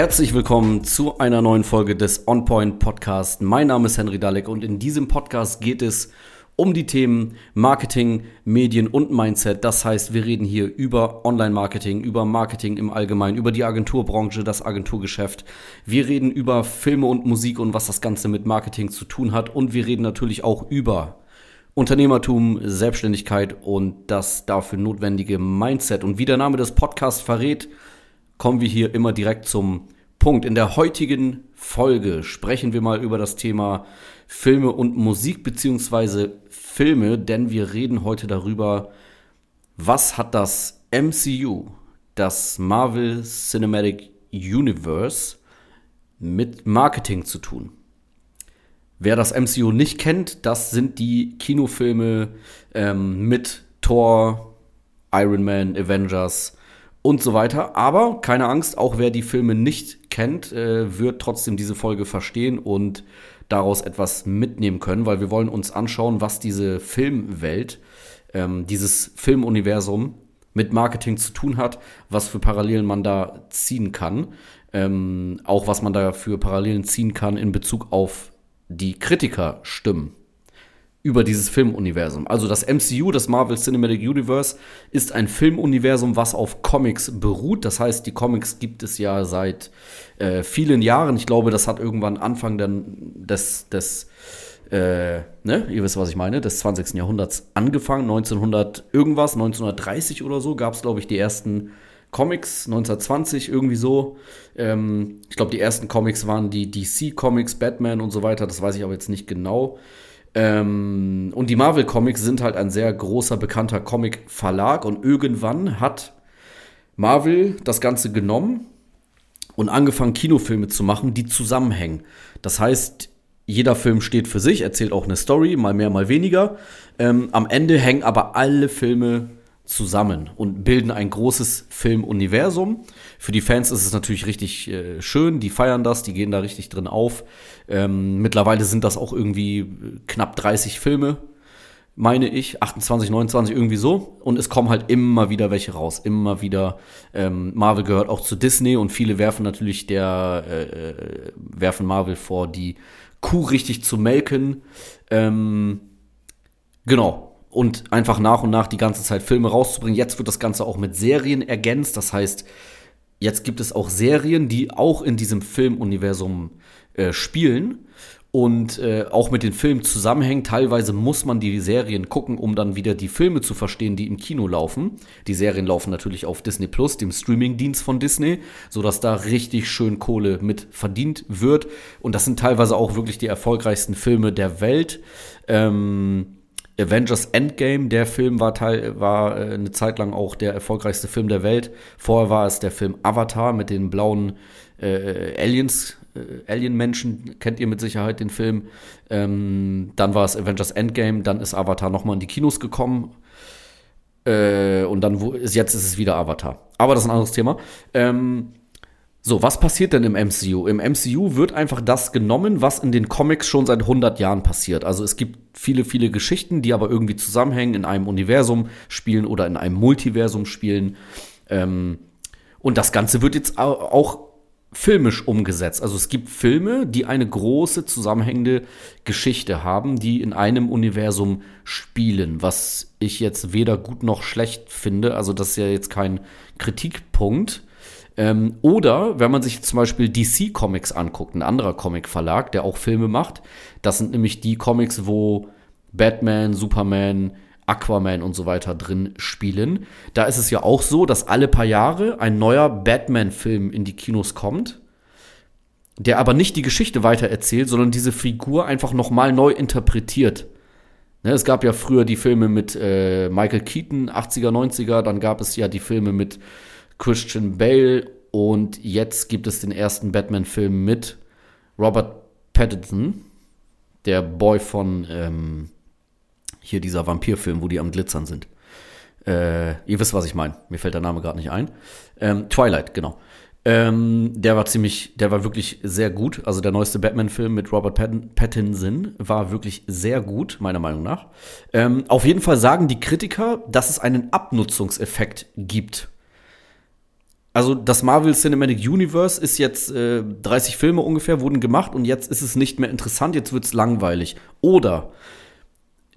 Herzlich willkommen zu einer neuen Folge des On Point Podcast. Mein Name ist Henry Dalek und in diesem Podcast geht es um die Themen Marketing, Medien und Mindset. Das heißt, wir reden hier über Online-Marketing, über Marketing im Allgemeinen, über die Agenturbranche, das Agenturgeschäft. Wir reden über Filme und Musik und was das Ganze mit Marketing zu tun hat. Und wir reden natürlich auch über Unternehmertum, Selbstständigkeit und das dafür notwendige Mindset. Und wie der Name des Podcasts verrät, kommen wir hier immer direkt zum Punkt. In der heutigen Folge sprechen wir mal über das Thema Filme und Musik beziehungsweise Filme, denn wir reden heute darüber, was hat das MCU, das Marvel Cinematic Universe, mit Marketing zu tun. Wer das MCU nicht kennt, das sind die Kinofilme ähm, mit Thor, Iron Man, Avengers, und so weiter. Aber keine Angst, auch wer die Filme nicht kennt, äh, wird trotzdem diese Folge verstehen und daraus etwas mitnehmen können, weil wir wollen uns anschauen, was diese Filmwelt, ähm, dieses Filmuniversum mit Marketing zu tun hat, was für Parallelen man da ziehen kann, ähm, auch was man da für Parallelen ziehen kann in Bezug auf die Kritikerstimmen über dieses Filmuniversum. Also das MCU, das Marvel Cinematic Universe, ist ein Filmuniversum, was auf Comics beruht. Das heißt, die Comics gibt es ja seit äh, vielen Jahren. Ich glaube, das hat irgendwann Anfang des, des äh, ne, ihr wisst, was ich meine, des 20. Jahrhunderts angefangen. 1900 irgendwas, 1930 oder so, gab es, glaube ich, die ersten Comics, 1920 irgendwie so. Ähm, ich glaube, die ersten Comics waren die DC-Comics, Batman und so weiter. Das weiß ich aber jetzt nicht genau. Ähm, und die Marvel Comics sind halt ein sehr großer, bekannter Comic-Verlag und irgendwann hat Marvel das Ganze genommen und angefangen, Kinofilme zu machen, die zusammenhängen. Das heißt, jeder Film steht für sich, erzählt auch eine Story, mal mehr, mal weniger. Ähm, am Ende hängen aber alle Filme zusammen und bilden ein großes Filmuniversum. Für die Fans ist es natürlich richtig äh, schön, die feiern das, die gehen da richtig drin auf. Ähm, mittlerweile sind das auch irgendwie knapp 30 Filme, meine ich, 28, 29, irgendwie so. Und es kommen halt immer wieder welche raus, immer wieder. Ähm, Marvel gehört auch zu Disney und viele werfen natürlich der, äh, äh werfen Marvel vor, die Kuh richtig zu melken. Ähm, genau, und einfach nach und nach die ganze Zeit Filme rauszubringen. Jetzt wird das Ganze auch mit Serien ergänzt. Das heißt, jetzt gibt es auch Serien, die auch in diesem Filmuniversum äh, spielen und äh, auch mit den Filmen zusammenhängen. Teilweise muss man die Serien gucken, um dann wieder die Filme zu verstehen, die im Kino laufen. Die Serien laufen natürlich auf Disney Plus, dem Streamingdienst von Disney, sodass da richtig schön Kohle mit verdient wird. Und das sind teilweise auch wirklich die erfolgreichsten Filme der Welt. Ähm, Avengers Endgame, der Film war, Teil, war äh, eine Zeit lang auch der erfolgreichste Film der Welt. Vorher war es der Film Avatar mit den blauen äh, Aliens, äh, Alien-Menschen, kennt ihr mit Sicherheit den Film. Ähm, dann war es Avengers Endgame, dann ist Avatar nochmal in die Kinos gekommen. Äh, und dann wo, jetzt ist es wieder Avatar. Aber das ist ein anderes Thema. Ähm, so, was passiert denn im MCU? Im MCU wird einfach das genommen, was in den Comics schon seit 100 Jahren passiert. Also es gibt viele, viele Geschichten, die aber irgendwie zusammenhängen, in einem Universum spielen oder in einem Multiversum spielen. Ähm, und das Ganze wird jetzt auch filmisch umgesetzt. Also es gibt Filme, die eine große zusammenhängende Geschichte haben, die in einem Universum spielen, was ich jetzt weder gut noch schlecht finde. Also das ist ja jetzt kein Kritikpunkt. Ähm, oder wenn man sich zum Beispiel DC Comics anguckt, ein anderer Comic-Verlag, der auch Filme macht, das sind nämlich die Comics, wo Batman, Superman, Aquaman und so weiter drin spielen. Da ist es ja auch so, dass alle paar Jahre ein neuer Batman-Film in die Kinos kommt, der aber nicht die Geschichte weitererzählt, sondern diese Figur einfach nochmal neu interpretiert. Ne, es gab ja früher die Filme mit äh, Michael Keaton, 80er, 90er, dann gab es ja die Filme mit Christian Bale und jetzt gibt es den ersten Batman-Film mit Robert Pattinson, der Boy von ähm, hier dieser Vampirfilm, wo die am Glitzern sind. Äh, ihr wisst, was ich meine. Mir fällt der Name gerade nicht ein. Ähm, Twilight, genau. Ähm, der war ziemlich, der war wirklich sehr gut. Also der neueste Batman-Film mit Robert Pattinson war wirklich sehr gut, meiner Meinung nach. Ähm, auf jeden Fall sagen die Kritiker, dass es einen Abnutzungseffekt gibt Also das Marvel Cinematic Universe ist jetzt äh, 30 Filme ungefähr wurden gemacht und jetzt ist es nicht mehr interessant, jetzt wird es langweilig. Oder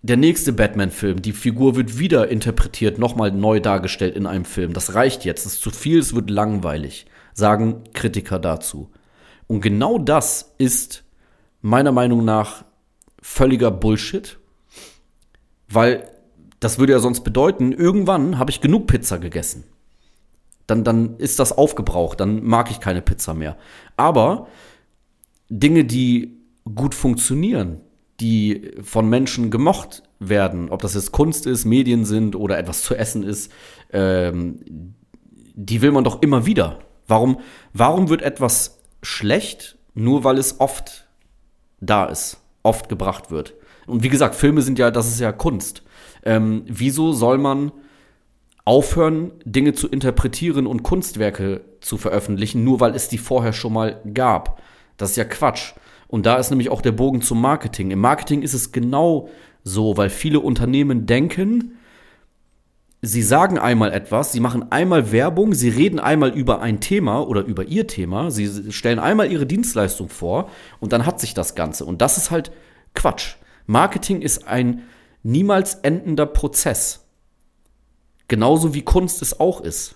der nächste Batman-Film, die Figur wird wieder interpretiert, nochmal neu dargestellt in einem Film. Das reicht jetzt, das ist zu viel, es wird langweilig, sagen Kritiker dazu. Und genau das ist meiner Meinung nach völliger Bullshit, weil das würde ja sonst bedeuten, irgendwann habe ich genug Pizza gegessen. Dann, dann ist das aufgebraucht, dann mag ich keine Pizza mehr. Aber Dinge, die gut funktionieren, die von Menschen gemocht werden, ob das jetzt Kunst ist, Medien sind oder etwas zu essen ist, ähm, die will man doch immer wieder. Warum, warum wird etwas schlecht, nur weil es oft da ist, oft gebracht wird? Und wie gesagt, Filme sind ja, das ist ja Kunst. Ähm, wieso soll man aufhören, Dinge zu interpretieren und Kunstwerke zu veröffentlichen, nur weil es die vorher schon mal gab. Das ist ja Quatsch. Und da ist nämlich auch der Bogen zum Marketing. Im Marketing ist es genau so, weil viele Unternehmen denken, sie sagen einmal etwas, sie machen einmal Werbung, sie reden einmal über ein Thema oder über ihr Thema, sie stellen einmal ihre Dienstleistung vor und dann hat sich das Ganze. Und das ist halt Quatsch. Marketing ist ein niemals endender Prozess. Genauso wie Kunst es auch ist.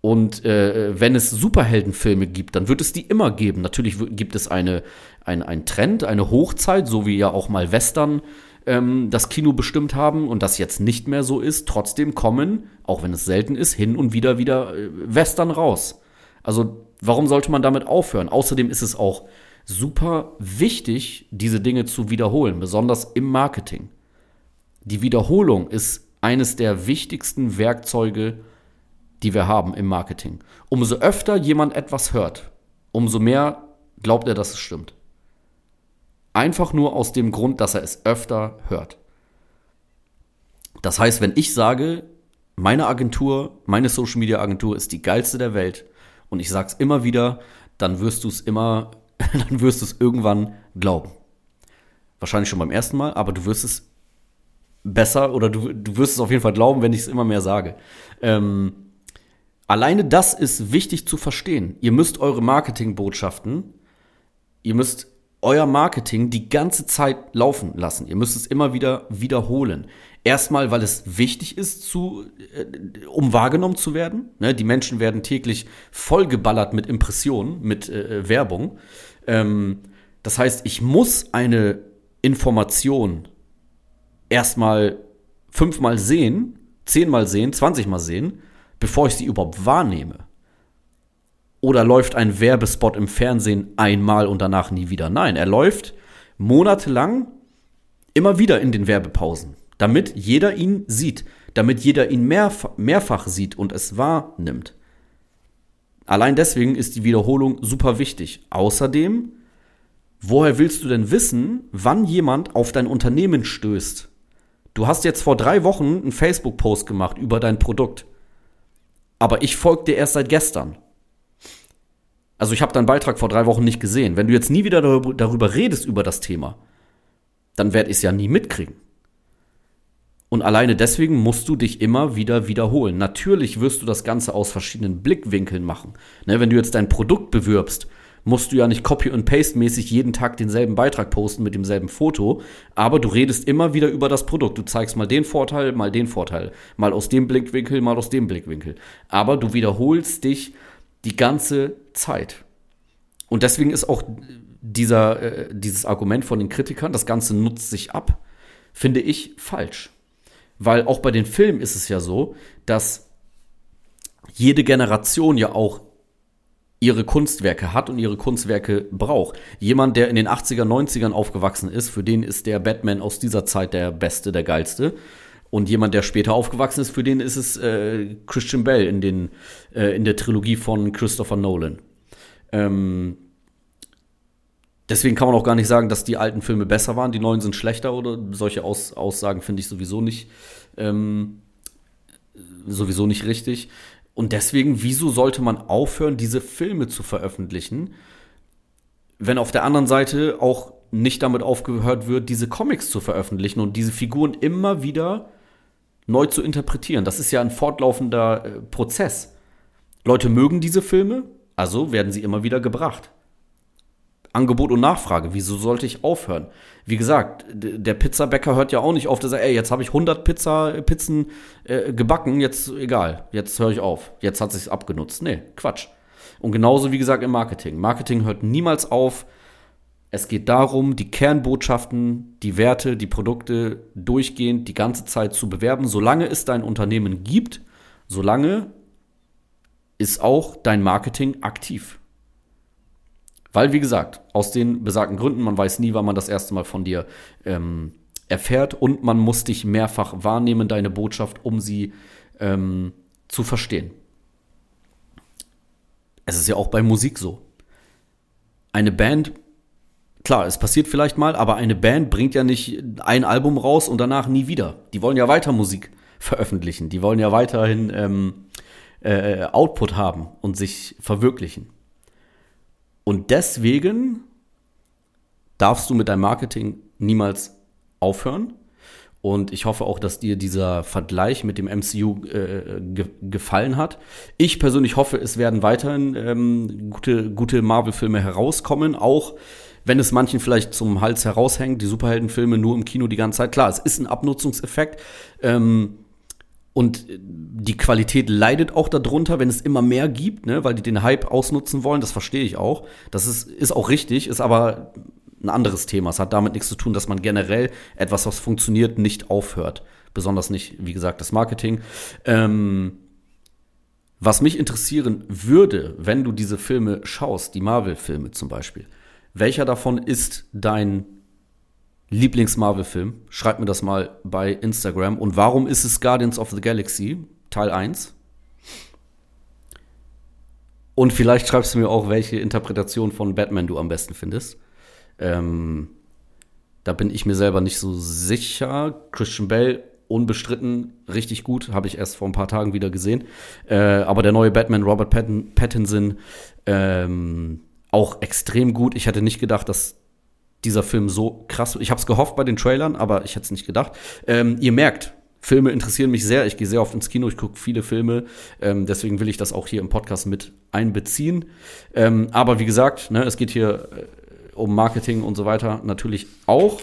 Und äh, wenn es Superheldenfilme gibt, dann wird es die immer geben. Natürlich gibt es eine, ein, ein Trend, eine Hochzeit, so wie ja auch mal Western ähm, das Kino bestimmt haben und das jetzt nicht mehr so ist. Trotzdem kommen, auch wenn es selten ist, hin und wieder wieder äh, Western raus. Also warum sollte man damit aufhören? Außerdem ist es auch super wichtig, diese Dinge zu wiederholen, besonders im Marketing. Die Wiederholung ist eines der wichtigsten Werkzeuge, die wir haben im Marketing. Umso öfter jemand etwas hört, umso mehr glaubt er, dass es stimmt. Einfach nur aus dem Grund, dass er es öfter hört. Das heißt, wenn ich sage, meine Agentur, meine Social Media Agentur ist die geilste der Welt und ich sage es immer wieder, dann wirst du es immer, dann wirst du es irgendwann glauben. Wahrscheinlich schon beim ersten Mal, aber du wirst es besser oder du, du wirst es auf jeden Fall glauben, wenn ich es immer mehr sage. Ähm, alleine das ist wichtig zu verstehen. Ihr müsst eure Marketingbotschaften, ihr müsst euer Marketing die ganze Zeit laufen lassen. Ihr müsst es immer wieder wiederholen. Erstmal, weil es wichtig ist, zu, äh, um wahrgenommen zu werden. Ne, die Menschen werden täglich vollgeballert mit Impressionen, mit äh, Werbung. Ähm, das heißt, ich muss eine Information erstmal fünfmal sehen, zehnmal sehen, zwanzigmal sehen, bevor ich sie überhaupt wahrnehme. Oder läuft ein Werbespot im Fernsehen einmal und danach nie wieder? Nein, er läuft monatelang immer wieder in den Werbepausen, damit jeder ihn sieht, damit jeder ihn mehrf mehrfach sieht und es wahrnimmt. Allein deswegen ist die Wiederholung super wichtig. Außerdem, woher willst du denn wissen, wann jemand auf dein Unternehmen stößt? Du hast jetzt vor drei Wochen einen Facebook-Post gemacht über dein Produkt. Aber ich folge dir erst seit gestern. Also ich habe deinen Beitrag vor drei Wochen nicht gesehen. Wenn du jetzt nie wieder darüber redest über das Thema, dann werde ich es ja nie mitkriegen. Und alleine deswegen musst du dich immer wieder wiederholen. Natürlich wirst du das Ganze aus verschiedenen Blickwinkeln machen. Ne, wenn du jetzt dein Produkt bewirbst musst du ja nicht Copy- und Paste-mäßig jeden Tag denselben Beitrag posten mit demselben Foto, aber du redest immer wieder über das Produkt. Du zeigst mal den Vorteil, mal den Vorteil, mal aus dem Blickwinkel, mal aus dem Blickwinkel. Aber du wiederholst dich die ganze Zeit. Und deswegen ist auch dieser, äh, dieses Argument von den Kritikern, das Ganze nutzt sich ab, finde ich falsch. Weil auch bei den Filmen ist es ja so, dass jede Generation ja auch ihre Kunstwerke hat und ihre Kunstwerke braucht. Jemand, der in den 80er, 90ern aufgewachsen ist, für den ist der Batman aus dieser Zeit der beste, der geilste. Und jemand, der später aufgewachsen ist, für den ist es äh, Christian Bell in, den, äh, in der Trilogie von Christopher Nolan. Ähm, deswegen kann man auch gar nicht sagen, dass die alten Filme besser waren, die neuen sind schlechter oder solche Aus Aussagen finde ich sowieso nicht, ähm, sowieso nicht richtig. Und deswegen, wieso sollte man aufhören, diese Filme zu veröffentlichen, wenn auf der anderen Seite auch nicht damit aufgehört wird, diese Comics zu veröffentlichen und diese Figuren immer wieder neu zu interpretieren. Das ist ja ein fortlaufender äh, Prozess. Leute mögen diese Filme, also werden sie immer wieder gebracht. Angebot und Nachfrage. Wieso sollte ich aufhören? Wie gesagt, der Pizzabäcker hört ja auch nicht auf, dass er, ey, jetzt habe ich 100 Pizza, Pizzen äh, gebacken, jetzt egal, jetzt höre ich auf. Jetzt hat sich's abgenutzt. Nee, Quatsch. Und genauso wie gesagt im Marketing. Marketing hört niemals auf. Es geht darum, die Kernbotschaften, die Werte, die Produkte durchgehend die ganze Zeit zu bewerben. Solange es dein Unternehmen gibt, solange ist auch dein Marketing aktiv. Weil, wie gesagt, aus den besagten Gründen, man weiß nie, wann man das erste Mal von dir ähm, erfährt und man muss dich mehrfach wahrnehmen, deine Botschaft, um sie ähm, zu verstehen. Es ist ja auch bei Musik so. Eine Band, klar, es passiert vielleicht mal, aber eine Band bringt ja nicht ein Album raus und danach nie wieder. Die wollen ja weiter Musik veröffentlichen. Die wollen ja weiterhin ähm, äh, Output haben und sich verwirklichen. Und deswegen darfst du mit deinem Marketing niemals aufhören. Und ich hoffe auch, dass dir dieser Vergleich mit dem MCU äh, ge gefallen hat. Ich persönlich hoffe, es werden weiterhin ähm, gute, gute Marvel-Filme herauskommen, auch wenn es manchen vielleicht zum Hals heraushängt, die Superheldenfilme nur im Kino die ganze Zeit. Klar, es ist ein Abnutzungseffekt. Ähm, und die Qualität leidet auch darunter, wenn es immer mehr gibt, ne, weil die den Hype ausnutzen wollen. Das verstehe ich auch. Das ist, ist auch richtig, ist aber ein anderes Thema. Es hat damit nichts zu tun, dass man generell etwas, was funktioniert, nicht aufhört. Besonders nicht, wie gesagt, das Marketing. Ähm, was mich interessieren würde, wenn du diese Filme schaust, die Marvel-Filme zum Beispiel, welcher davon ist dein Lieblings-Marvel-Film? Schreibt mir das mal bei Instagram. Und warum ist es Guardians of the Galaxy Teil 1? Und vielleicht schreibst du mir auch, welche Interpretation von Batman du am besten findest. Ähm, da bin ich mir selber nicht so sicher. Christian Bell unbestritten richtig gut, habe ich erst vor ein paar Tagen wieder gesehen. Äh, aber der neue Batman, Robert Pattin Pattinson, ähm, auch extrem gut. Ich hätte nicht gedacht, dass dieser Film so krass. Ich habe es gehofft bei den Trailern, aber ich hätte es nicht gedacht. Ähm, ihr merkt, Filme interessieren mich sehr. Ich gehe sehr oft ins Kino, ich gucke viele Filme. Ähm, deswegen will ich das auch hier im Podcast mit einbeziehen. Ähm, aber wie gesagt, ne, es geht hier äh, um Marketing und so weiter natürlich auch.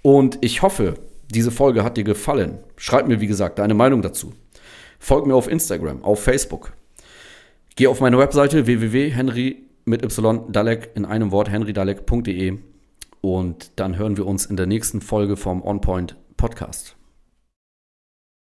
Und ich hoffe, diese Folge hat dir gefallen. Schreib mir, wie gesagt, deine Meinung dazu. Folg mir auf Instagram, auf Facebook. Geh auf meine Webseite www.henry mit y dalek in einem Wort henrydalek.de und dann hören wir uns in der nächsten Folge vom OnPoint Podcast.